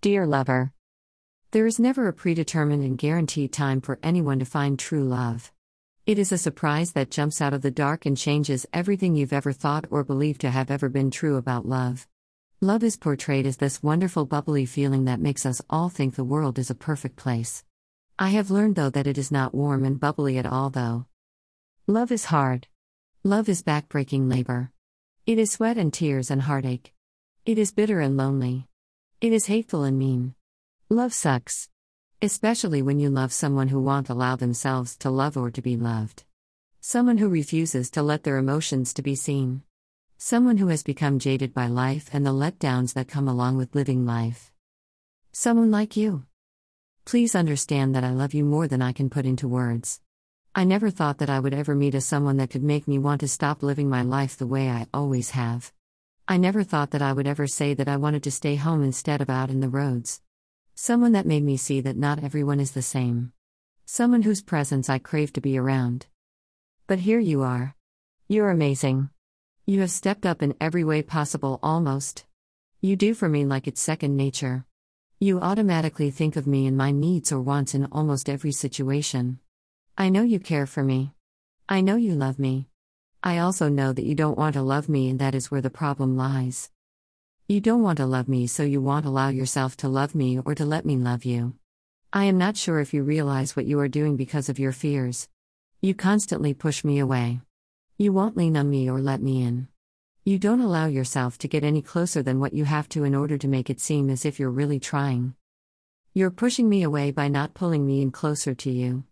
Dear lover, there is never a predetermined and guaranteed time for anyone to find true love. It is a surprise that jumps out of the dark and changes everything you've ever thought or believed to have ever been true about love. Love is portrayed as this wonderful, bubbly feeling that makes us all think the world is a perfect place. I have learned, though, that it is not warm and bubbly at all, though. Love is hard. Love is backbreaking labor. It is sweat and tears and heartache. It is bitter and lonely. It is hateful and mean. Love sucks. Especially when you love someone who won't allow themselves to love or to be loved. Someone who refuses to let their emotions to be seen. Someone who has become jaded by life and the letdowns that come along with living life. Someone like you. Please understand that I love you more than I can put into words. I never thought that I would ever meet a someone that could make me want to stop living my life the way I always have. I never thought that I would ever say that I wanted to stay home instead of out in the roads. Someone that made me see that not everyone is the same. Someone whose presence I crave to be around. But here you are. You're amazing. You have stepped up in every way possible almost. You do for me like it's second nature. You automatically think of me and my needs or wants in almost every situation. I know you care for me. I know you love me. I also know that you don't want to love me, and that is where the problem lies. You don't want to love me, so you won't allow yourself to love me or to let me love you. I am not sure if you realize what you are doing because of your fears. You constantly push me away. You won't lean on me or let me in. You don't allow yourself to get any closer than what you have to in order to make it seem as if you're really trying. You're pushing me away by not pulling me in closer to you.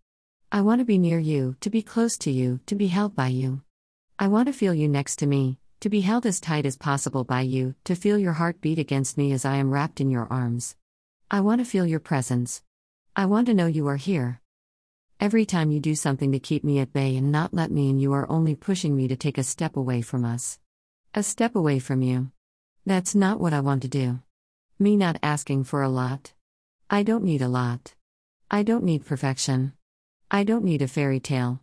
I want to be near you, to be close to you, to be held by you. I want to feel you next to me, to be held as tight as possible by you, to feel your heart beat against me as I am wrapped in your arms. I want to feel your presence. I want to know you are here. Every time you do something to keep me at bay and not let me in, you are only pushing me to take a step away from us. A step away from you. That's not what I want to do. Me not asking for a lot. I don't need a lot. I don't need perfection. I don't need a fairy tale.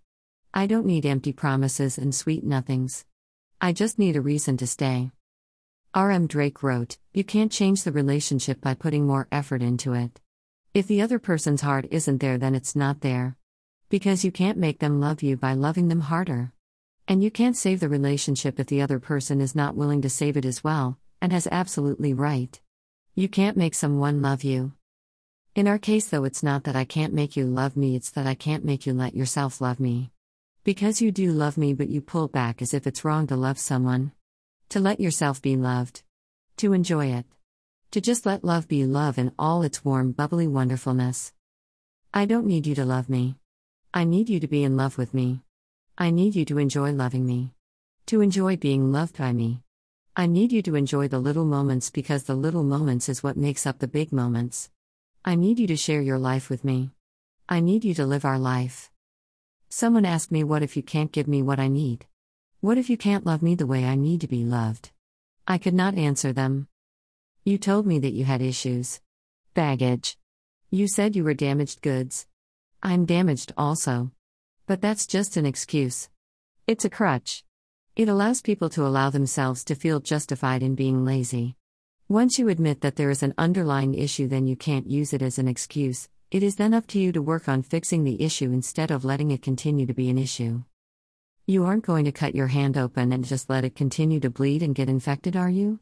I don't need empty promises and sweet nothings. I just need a reason to stay. R.M. Drake wrote, You can't change the relationship by putting more effort into it. If the other person's heart isn't there, then it's not there. Because you can't make them love you by loving them harder. And you can't save the relationship if the other person is not willing to save it as well, and has absolutely right. You can't make someone love you. In our case, though, it's not that I can't make you love me, it's that I can't make you let yourself love me. Because you do love me, but you pull back as if it's wrong to love someone. To let yourself be loved. To enjoy it. To just let love be love in all its warm, bubbly wonderfulness. I don't need you to love me. I need you to be in love with me. I need you to enjoy loving me. To enjoy being loved by me. I need you to enjoy the little moments because the little moments is what makes up the big moments. I need you to share your life with me. I need you to live our life. Someone asked me, What if you can't give me what I need? What if you can't love me the way I need to be loved? I could not answer them. You told me that you had issues. Baggage. You said you were damaged goods. I'm damaged also. But that's just an excuse. It's a crutch. It allows people to allow themselves to feel justified in being lazy. Once you admit that there is an underlying issue, then you can't use it as an excuse, it is then up to you to work on fixing the issue instead of letting it continue to be an issue. You aren't going to cut your hand open and just let it continue to bleed and get infected, are you?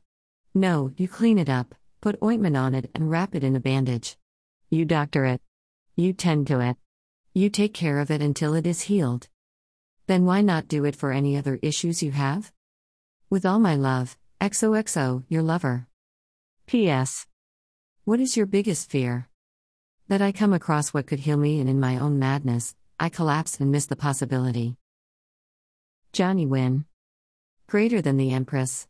No, you clean it up, put ointment on it, and wrap it in a bandage. You doctor it. You tend to it. You take care of it until it is healed. Then why not do it for any other issues you have? With all my love, XOXO, your lover. P.S. What is your biggest fear? That I come across what could heal me, and in my own madness, I collapse and miss the possibility. Johnny Win. Greater than the Empress.